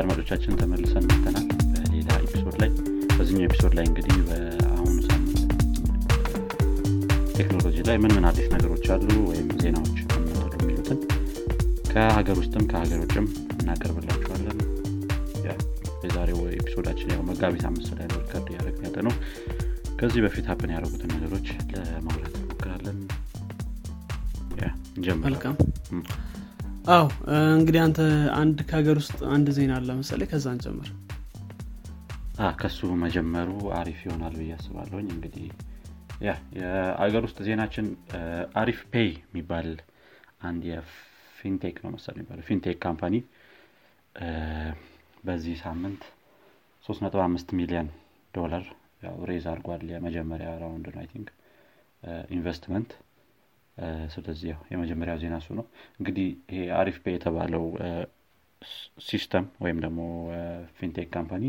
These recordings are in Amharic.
አድማጮቻችን ተመልሰን መጥተናል በሌላ episode ላይ በዚህኛው episode ላይ እንግዲህ በአሁኑ ሳምንት ቴክኖሎጂ ላይ ምን ምን አዲስ ነገሮች አሉ ወይም ዜናዎች አሉ የሚሉትን ከሀገር ውስጥም ከሀገር ውጭም እናቀርብላችኋለን። የዛሬው episode አችን ያው መጋቢት አምስት ላይ ነው record እያደረግን ያለ ነው ከዚህ በፊት happen ያደረጉትን ነገሮች ለማውራት እንሞክራለን። መልካም አዎ እንግዲህ አንተ አንድ ከሀገር ውስጥ አንድ ዜና አለ መሰለኝ ከዛ እንጀምር ከሱ መጀመሩ አሪፍ ይሆናል ብዬ አስባለሁኝ። እንግዲህ ያ የአገር ውስጥ ዜናችን አሪፍ ፔይ የሚባል አንድ የ fintech ነው መሰል የሚባለው fintech company። በዚህ ሳምንት 35 ሚሊዮን ዶላር raise አድርጓል የመጀመሪያ round ነው ኢንቨስትመንት ስለዚህ ያው የመጀመሪያው ዜና እሱ ነው። እንግዲህ ይሄ አሪፍ ፔይ የተባለው system ወይም ደግሞ fintech company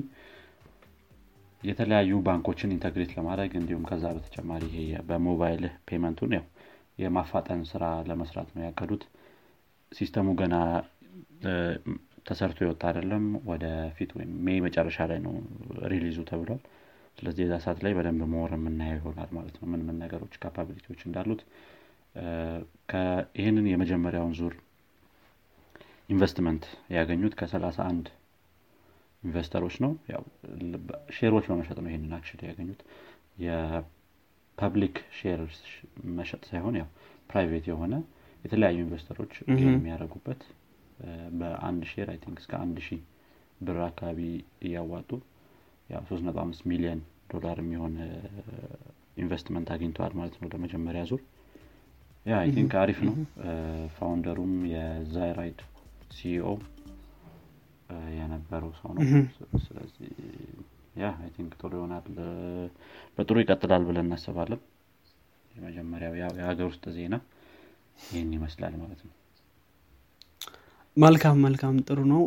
የተለያዩ ባንኮችን integrate ለማድረግ እንዲሁም ከዛ በተጨማሪ በሞባይል payment ኡን ያው የማፋጠን ስራ ለመስራት ነው ያቀዱት። system ኡ ገና ተሰርቶ የወጣ አይደለም። ወደፊት ወይም May መጨረሻ ላይ ነው release ኡ ተብሏል። ስለዚህ የዛ ሰዓት ላይ በደንብ መወር የምናየው ይሆናል ማለት ነው። ምን ምን ነገሮች capability ዎች እንዳሉት ይህንን የመጀመሪያውን ዙር ኢንቨስትመንት ያገኙት ከ31 investor ኦች ነው። share ኦች በመሸጥ ነው ይህንን action ያገኙት። የ public share መሸጥ ሳይሆን ያው private የሆነ የተለያዩ investor ኦች የሚያደርጉበት በአንድ share I think እስከ አንድ ሺህ ብር አካባቢ እያዋጡ ያው ሶስት ነጥብ አምስት ሚሊዮን ዶላር የሚሆን ኢንቨስትመንት አግኝተዋል ማለት ነው ለመጀመሪያ ዙር yeah I think አሪፍ ነው founder ኡም የዛይራይድ CEO የነበረው ሰው ነው. ስለዚህ yeah I think ጥሩ ይሆናል. በጥሩ ይቀጥላል ብለን እናስባለን። የመጀመሪያው የሀገር ውስጥ ዜና ይህን ይመስላል ማለት ነው። መልካም መልካም ጥሩ ነው።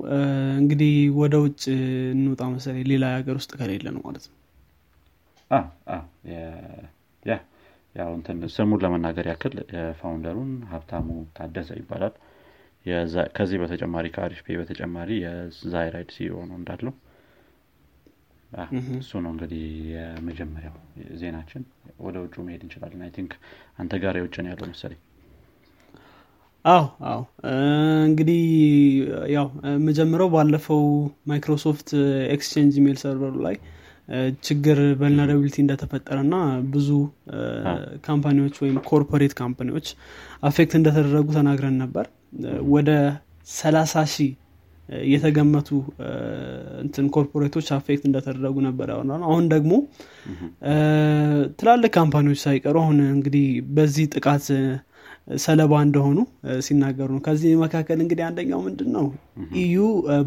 እንግዲህ ወደ ውጭ እንውጣ መሰለኝ። ሌላ የሀገር ውስጥ ከሌለ ነው ማለት ነው። ያ ያው እንትን ስሙን ለመናገር ያክል ፋውንደሩን ሀብታሙ ታደሰ ይባላል። ከዚህ በተጨማሪ ከአሪፍ ፔ በተጨማሪ የዛይራይድ ሲኦ ነው እንዳለው። እሱ ነው እንግዲህ የመጀመሪያው ዜናችን። ወደ ውጩ መሄድ እንችላለን። I think አንተ ጋር የውጭ ነው ያለው መሰለኝ። አዎ አዎ። እንግዲህ ያው የምጀምረው ባለፈው Microsoft Exchange email server ኡ ላይ ችግር vulnerability እንደተፈጠረና ብዙ company ዎች ወይም corporate company ዎች affect እንደተደረጉ ተናግረን ነበር። ወደ 30 ሺህ የተገመቱ እንትን corporate ኦች affect እንደተደረጉ ነበር ያወራ አሁን ደግሞ ትላልቅ company ዎች ሳይቀሩ አሁን እንግዲህ በዚህ ጥቃት ሰለባ እንደሆኑ ሲናገሩ ነው። ከዚህ መካከል እንግዲህ አንደኛው ምንድን ነው EU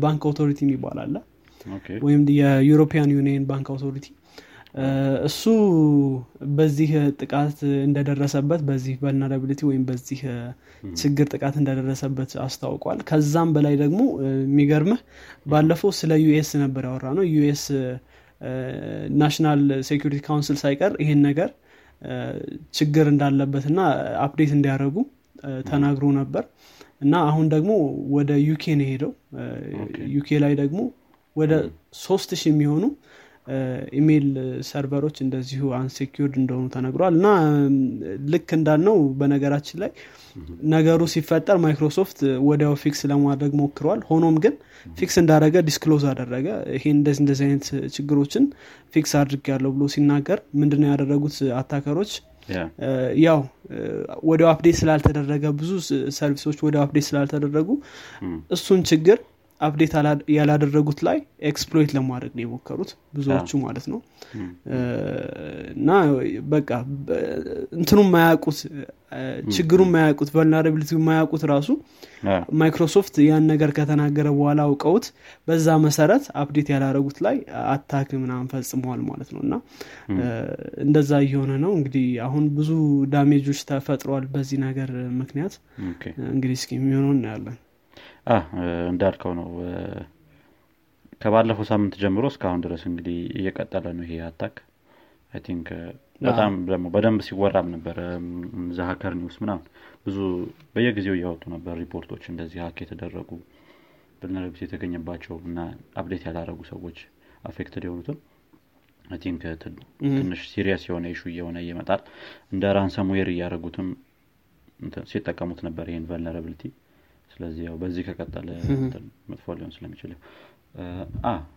bank authority የሚባል ወይም የ European Union bank authority። እሱ በዚህ ጥቃት እንደደረሰበት በዚህ vulnerability ወይም በዚህ ችግር ጥቃት እንደደረሰበት አስታውቋል። ከዛም በላይ ደግሞ የሚገርምህ ባለፈው ስለ US ነበር ያወራነው US National Security Council ሳይቀር ይሄን ነገር ችግር እንዳለበት እና update እንዲያደርጉ ተናግሮ ነበር። እና አሁን ደግሞ ወደ UK ነው ሄደው UK ላይ ደግሞ ወደ ሶስት ሺህ የሚሆኑ email server ኦች እንደዚሁ unsecured እንደሆኑ ተነግሯል። እና ልክ እንዳልነው በነገራችን ላይ ነገሩ ሲፈጠር ማይክሮሶፍት ወዲያው fix ለማድረግ ሞክረዋል ሆኖም ግን fix እንዳደረገ disclose አደረገ። ይሄ እንደዚህ እንደዚህ አይነት ችግሮችን fix አድርግ ያለው ብሎ ሲናገር ምንድነው ያደረጉት attacker ኦች? ያው ወዲያው update ስላልተደረገ ብዙ service ኦች ወዲያው update ስላልተደረጉ እሱን ችግር update ያላደረጉት ላይ exploit ለማድረግ ነው የሞከሩት ብዙዎቹ ማለት ነው። እና በቃ እንትኑ ማያውቁት ችግሩ ማያውቁት vulnerability ማያውቁት ራሱ ማይክሮሶፍት ያን ነገር ከተናገረ በኋላ አውቀውት በዛ መሰረት update ያላረጉት ላይ attack ምናምን ፈጽመዋል ማለት ነው። እና እንደዛ እየሆነ ነው። እንግዲህ አሁን ብዙ damage ኦች ተፈጥረዋል በዚህ ነገር ምክንያት። እንግዲህ እስኪ የሚሆነው እናያለን እንዳልከው ነው። ከባለፈው ሳምንት ጀምሮ እስካሁን ድረስ እንግዲህ እየቀጠለ ነው ይሄ attack። I think በጣም ደግሞ በደንብ ሲወራም ነበር። The Hacker News ምናምን ብዙ በየጊዜው እያወጡ ነበር ሪፖርቶች እንደዚህ hack የተደረጉ vulnerability የተገኘባቸው እና update ያላረጉ ሰዎች affected የሆኑትም think ትንሽ serious የሆነ issue እየሆነ ይመጣል። እንደ ransomware እያደረጉትም ሲጠቀሙት ነበር ይህን vulnerability ስለዚህ ያው በዚህ ከቀጠለ መጥፎ ሊሆን ስለሚችል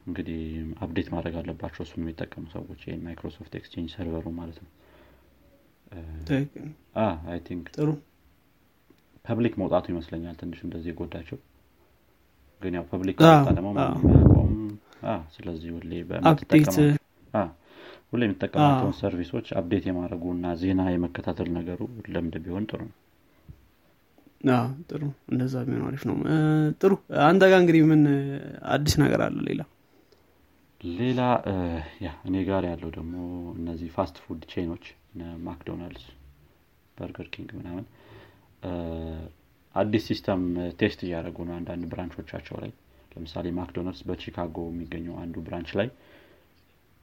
እንግዲህ update ማድረግ አለባቸው እሱን የሚጠቀሙ ሰዎች ይህን ማይክሮሶፍት ኤክስቼንጅ server ኡ ማለት ነው። I think ጥሩ። public መውጣቱ ይመስለኛል ትንሽ እንደዚህ የጎዳቸው። ግን ያው public ደግሞ ማቆም ስለዚህ ሁሌ ሁሌ የምትጠቀማቸውን service ኦች update የማድረጉ እና ዜና የመከታተል ነገሩ ልምድ ቢሆን ጥሩ ነው ጥሩ እንደዛ ቢሆን አሪፍ ነው። ጥሩ አንተ ጋር እንግዲህ ምን አዲስ ነገር አለ ሌላ? ሌላ yeah እኔ ጋር ያለው ደግሞ እነዚህ fast food chain ኦች ማክዶናልድስ በርገር ኪንግ ምናምን አዲስ system test እያደረጉ ነው አንዳንድ branch ኦቻቸው ላይ። ለምሳሌ ማክዶናልድስ በቺካጎ የሚገኘው አንዱ branch ላይ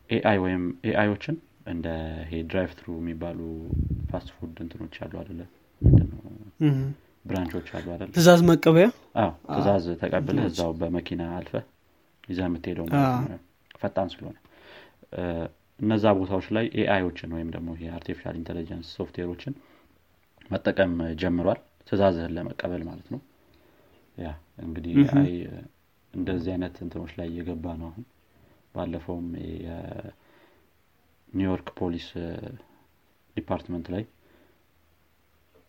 AI ወይም AI ኦችን እንደ ሄ drive through የሚባሉ fast food እንትኖች አሉ አደለ branch ኦች አሉ አደለ ትእዛዝ መቀበያ? ትእዛዝ ተቀብለ እዛው በመኪና አልፈ ይዛ የምትሄደው ፈጣን ስለሆነ። እነዛ ቦታዎች ላይ AI ኦችን ወይም ደግሞ ይሄ artificial intelligence software ኦችን መጠቀም ጀምሯል። ትእዛዝህን ለመቀበል ማለት ነው። ያ እንግዲህ AI እንደዚህ አይነት እንትኖች ላይ እየገባ ነው አሁን። ባለፈውም የኒውዮርክ police department ላይ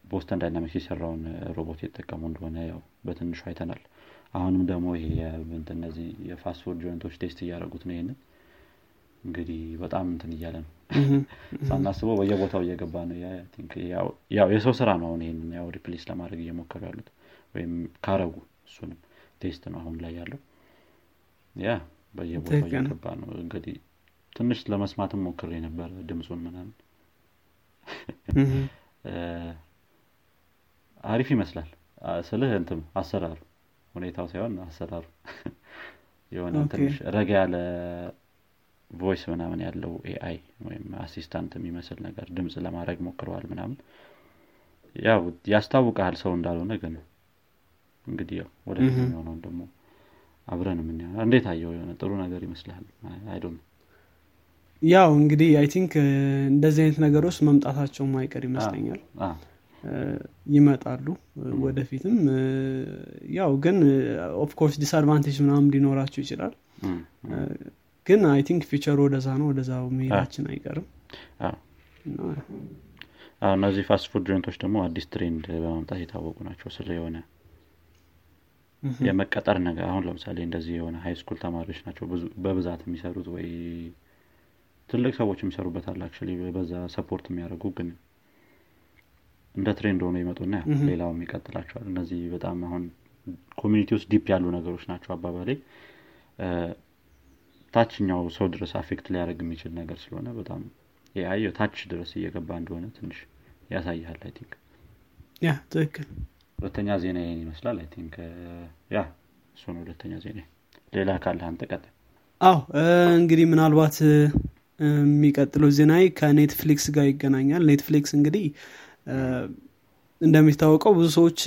ቦስተን ዳይናሚክስ የሰራውን ሮቦት የተጠቀሙ እንደሆነ ያው በትንሹ አይተናል። አሁንም ደግሞ ይሄ እነዚህ የ fast food joint ኦች test እያደረጉት ነው ይህንን እንግዲህ በጣም እንትን እያለ ነው። ሳናስበው በየቦታው እየገባ ነው። ያው የሰው ስራ ነው አሁን ይህንን ያው replace ለማድረግ እየሞከሩ ያሉት ወይም ካረጉ እሱንም test ነው አሁን ላይ ያለው። ያ በየቦታው እየገባ ነው። እንግዲህ ትንሽ ለመስማትም ሞክር ነበር ድምፁን ምናምን አሪፍ ይመስላል። ስልህ እንትም አሰራሩ ሁኔታው ሳይሆን አሰራሩ የሆነ ትንሽ ረጋ ያለ voice ምናምን ያለው AI ወይም assistant የሚመስል ነገር ድምፅ ለማድረግ ሞክረዋል ምናምን። ያው ያስታውቃል ሰው እንዳልሆነ ግን እንግዲህ ያው ወደፊት የሚሆነውን ደግሞ አብረን ምን እንዴት አየው የሆነ ጥሩ ነገር ይመስላል። አይዶ ያው እንግዲህ I think እንደዚህ አይነት ነገሮች መምጣታቸው ማይቀር ይመስለኛል ይመጣሉ ወደፊትም። ያው ግን of course disadvantage ምናምን ሊኖራቸው ይችላል። ግን I think future ኡ ወደዛ ነው ወደዛ መሄዳችን አይቀርም። እነዚህ fast food joint ኦች ደግሞ አዲስ trend በማምጣት የታወቁ ናቸው። ስለ የሆነ የመቀጠር ነገር አሁን ለምሳሌ እንደዚህ የሆነ high school ተማሪዎች ናቸው በብዛት የሚሰሩት ወይ ትልቅ ሰዎች የሚሰሩበት አለ በዛ support የሚያደርጉ ግን እንደ trend ሆኖ ይመጡና ሌላውም ይቀጥላቸዋል። እነዚህ በጣም አሁን community ውስጥ deep ያሉ ነገሮች ናቸው አባባሌ። ታችኛው ሰው ድረስ affect ሊያደርግ የሚችል ነገር ስለሆነ በጣም የ AI ታች ድረስ እየገባ እንደሆነ ትንሽ ያሳይሃል አይ ቲንክ። ያ ትክክል። ሁለተኛ ዜና ይህን ይመስላል I think። yeah እሱ ነው ሁለተኛ ዜና። ሌላ ካለ አንተ ቀጥ አው እንግዲህ ምናልባት የሚቀጥለው ዜና ከኔትፍሊክስ ጋር ይገናኛል። ኔትፍሊክስ እንግዲህ እንደሚታወቀው ብዙ ሰዎች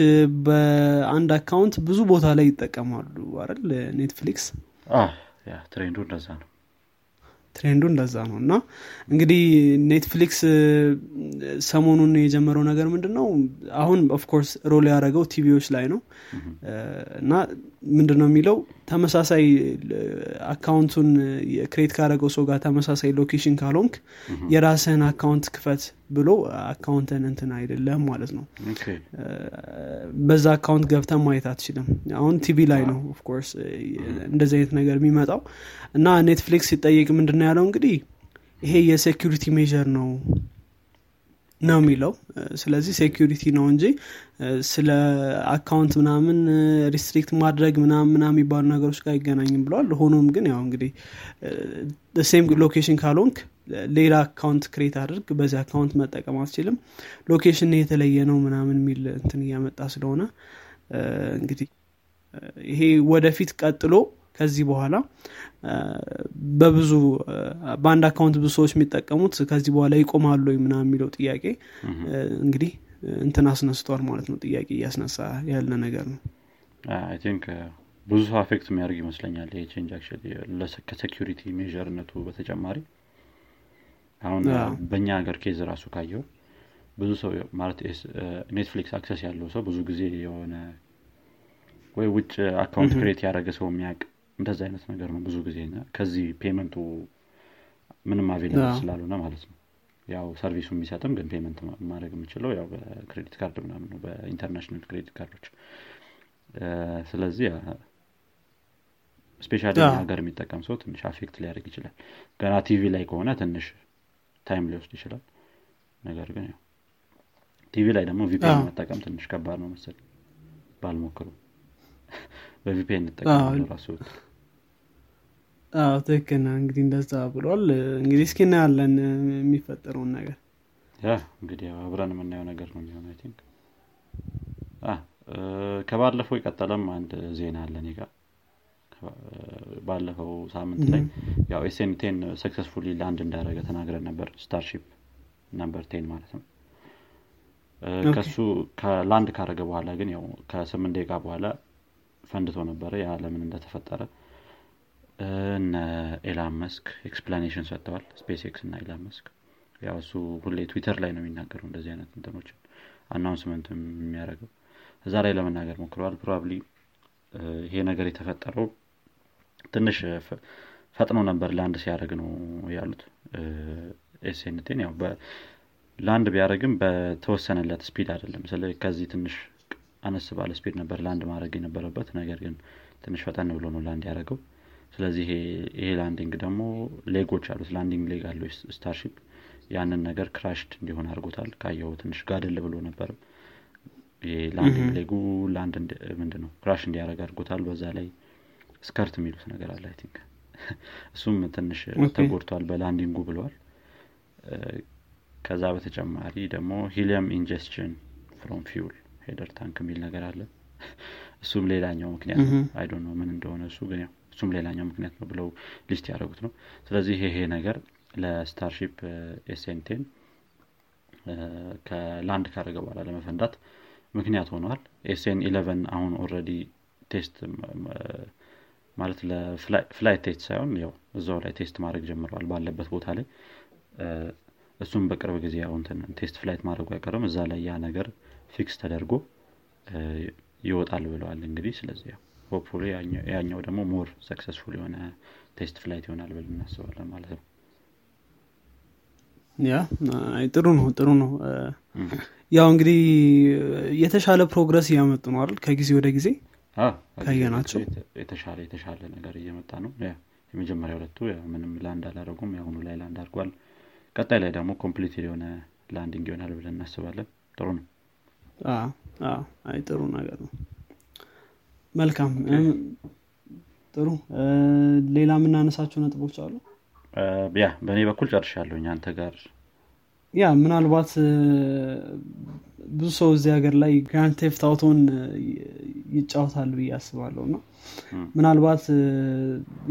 በአንድ account ብዙ ቦታ ላይ ይጠቀማሉ አይደል? ኔትፍሊክስ? ትሬንዱ እንደዛ ነው። ትሬንዱ እንደዛ ነው። እና እንግዲህ ኔትፍሊክስ ሰሞኑን የጀመረው ነገር ምንድን ነው አሁን of course roll ያደረገው ቲቪዎች ላይ ነው። እና ምንድን ነው የሚለው? ተመሳሳይ account ኡን create ካደረገው ሰው ጋር ተመሳሳይ location ካልሆንክ የራስህን account ክፈት ብሎ account ን እንትን አይደለም ማለት ነው። በዛ account ገብተን ማየት አትችልም። አሁን ቲቪ ላይ ነው of course እንደዚህ አይነት ነገር የሚመጣው። እና ኔትፍሊክስ ሲጠየቅ ምንድን ያለው? እንግዲህ ይሄ የ security measure ነው ነው የሚለው። ስለዚህ security ነው እንጂ ስለ account ምናምን restrict ማድረግ ምናምን ምናምን የሚባሉ ነገሮች ጋር አይገናኝም ብለዋል። ሆኖም ግን ያው እንግዲህ same location ካልሆንክ ሌላ account create አድርግ በዚህ account መጠቀም አትችልም። location የተለየ ነው ምናምን የሚል እንትን እያመጣ ስለሆነ እንግዲህ ይሄ ወደፊት ቀጥሎ ከዚህ በኋላ በብዙ በአንድ account ብዙ ሰዎች የሚጠቀሙት ከዚህ በኋላ ይቆማሉ ምናምን የሚለው ጥያቄ እንግዲህ እንትን አስነስቷል ማለት ነው ጥያቄ እያስነሳ ያለ ነገር ነው። think ብዙ ሰው affect የሚያደርግ ይመስለኛል ይሄ change ከ security measure ነቱ በተጨማሪ። አሁን በእኛ ሀገር case ራሱ ካየው ብዙ ሰው ማለት ኔትፍሊክስ access ያለው ሰው ብዙ ጊዜ የሆነ ወይ ውጭ account create ያደረገ ሰው የሚያውቅ እንደዚ አይነት ነገር ነው ብዙ ጊዜ ከዚህ payment ኡ ምንም available ስላልሆነ ማለት ነው። ያው service ኡ የሚሰጥም ግን payment ማድረግ የምችለው ያው በ credit card ምናምን ነው በ international credit card ኦች። ስለዚህ specially ሀገር የሚጠቀም ሰው ትንሽ affect ሊያደርግ ይችላል። ገና ቲቪ ላይ ከሆነ ትንሽ time ሊወስድ ይችላል። ነገር ግን ያው ቲቪ ላይ ደግሞ VPN መጠቀም ትንሽ ከባድ ነው መሰል ባልሞክሩ በ VPN እንጠቀም ራሱ አዎ ትክክል እንግዲህ እንደዛ ብሏል። እንግዲህ እስኪ እናያለን የሚፈጠረውን ነገር። yeah እንግዲህ አብረን የምናየው ነገር ነው የሚሆነው think። ከባለፈው የቀጠለም አንድ ዜና አለ እኔ ጋር። ባለፈው ሳምንት ላይ ያው SN10 successfully land እንዳደረገ ተናግረን ነበር ስታርሺፕ number ten ማለት ነው። ከሱ ከ land ካረገ በኋላ ግን ያው ከስምንት ደቂቃ በኋላ ፈንድቶ ነበረ። ያ ለምን እንደተፈጠረ እነ ኤላን መስክ explanation ሰጥተዋል። ስፔስ ኤክስ እና ኤላን መስክ። ያው እሱ ሁሌ ትዊተር ላይ ነው የሚናገረው እንደዚህ አይነት እንትኖችን announcement የሚያደርገው። እዛ ላይ ለመናገር ሞክረዋል። probably ይሄ ነገር የተፈጠረው ትንሽ ፈጥኖ ነበር land ሲያደርግ ነው ያሉት። SN10 ያው ለአንድ ቢያደረግም በተወሰነለት speed አይደለም። ስለ ከዚህ ትንሽ አነስ ባለ speed ነበር land ማድረግ የነበረበት። ነገር ግን ትንሽ ፈጠን ብሎ ነው land ያደረገው ስለዚህ ይሄ landing ደግሞ leg ኦች አሉት landing leg አለው ስታርሺፕ። ያንን ነገር crushed እንዲሆን አድርጎታል። ካየው ትንሽ ጋደል ብሎ ነበር landing leg ኡ land ምንድን ነው? crush እንዲያደረግ አድርጎታል። በዛ ላይ skirt የሚሉት ነገር አለ think። እሱም ትንሽ ተጎድቷል በ landing ኡ ብለዋል። ከዛ በተጨማሪ ደግሞ helium ingestion from fuel header tank የሚል ነገር አለ። እሱም ሌላኛው ምክንያት ነው። I don't know ምን እንደሆነ እሱ ግን ያው እሱም ሌላኛው ምክንያት ነው ብለው list ያደረጉት ነው። ስለዚህ ይሄ ነገር ለስታርሺፕ SN10 ከ land ካደረገ በኋላ ለመፈንዳት ምክንያት ሆነዋል SN eleven አሁን already test ማለት ለ flight test ሳይሆን ያው እዛው ላይ test ማድረግ ጀምረዋል ባለበት ቦታ ላይ። እሱም በቅርብ ጊዜ አሁንትን test flight ማድረጉ አይቀርም። እዛ ላይ ያ ነገር fix ተደርጎ ይወጣል ብለዋል እንግዲህ ስለዚህ hopefully ያኛው ደግሞ more successful የሆነ test flight ይሆናል ብል እናስባለን ማለት ነው። Yeah? ጥሩ ነው ጥሩ ነው። ያው እንግዲህ የተሻለ progress እያመጡ ነው አይደል? ከጊዜ ወደ ጊዜ ካየናቸው። የተሻለ የተሻለ ነገር እየመጣ ነው። የመጀመሪያ ሁለቱ ምንም land አላደረጉም የአሁኑ ላይ land አድርጓል። ቀጣይ ላይ ደግሞ complete የሆነ landing ይሆናል ብለን እናስባለን። ጥሩ ነው። አይ ጥሩ ነገር ነው መልካም። ጥሩ። ሌላ የምናነሳቸው ነጥቦች አሉ? yeah በእኔ በኩል ጨርሻለሁኝ አንተ ጋር። yeah ምናልባት ብዙ ሰው እዚህ ሀገር ላይ Grand Theft Auto ን ይጫወታል ብዬ አስባለሁ። እና ምናልባት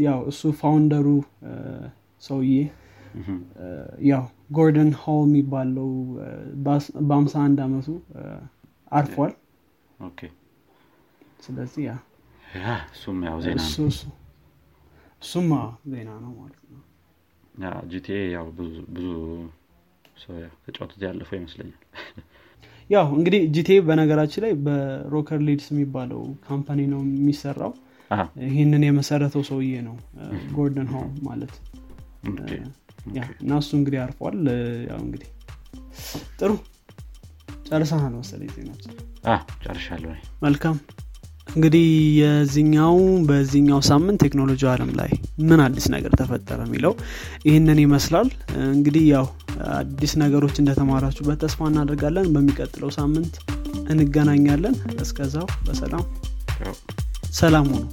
ያው እሱ founder ኡ ሰውዬ ያው ጎርደን ሆል የሚባለው በአምሳ አንድ አመቱ አርፏል ስለዚህ yeah እሱም ያው ዜና እሱም ዜና ነው ማለት ነው። GTA ያው ብዙ ሰው ተጫወቱት ያለፈው ይመስለኛል። ያው እንግዲህ GTA በነገራችን ላይ በ Rockstar Leeds የሚባለው company ነው የሚሰራው። ይህንን የመሰረተው ሰውዬ ነው ጎርደን ሆም ማለት እና እሱ እንግዲህ አርፏል። ያው እንግዲህ ጥሩ ጨርሰናል መሰለኝ ዜናችን። ጨርሻለሁ መልካም እንግዲህ የዚኛው በዚህኛው ሳምንት ቴክኖሎጂ አለም ላይ ምን አዲስ ነገር ተፈጠረ የሚለው ይህንን ይመስላል። እንግዲህ ያው አዲስ ነገሮች እንደተማራችሁበት ተስፋ እናደርጋለን። በሚቀጥለው ሳምንት እንገናኛለን። እስከዛው በሰላም ሰላም ሆኑ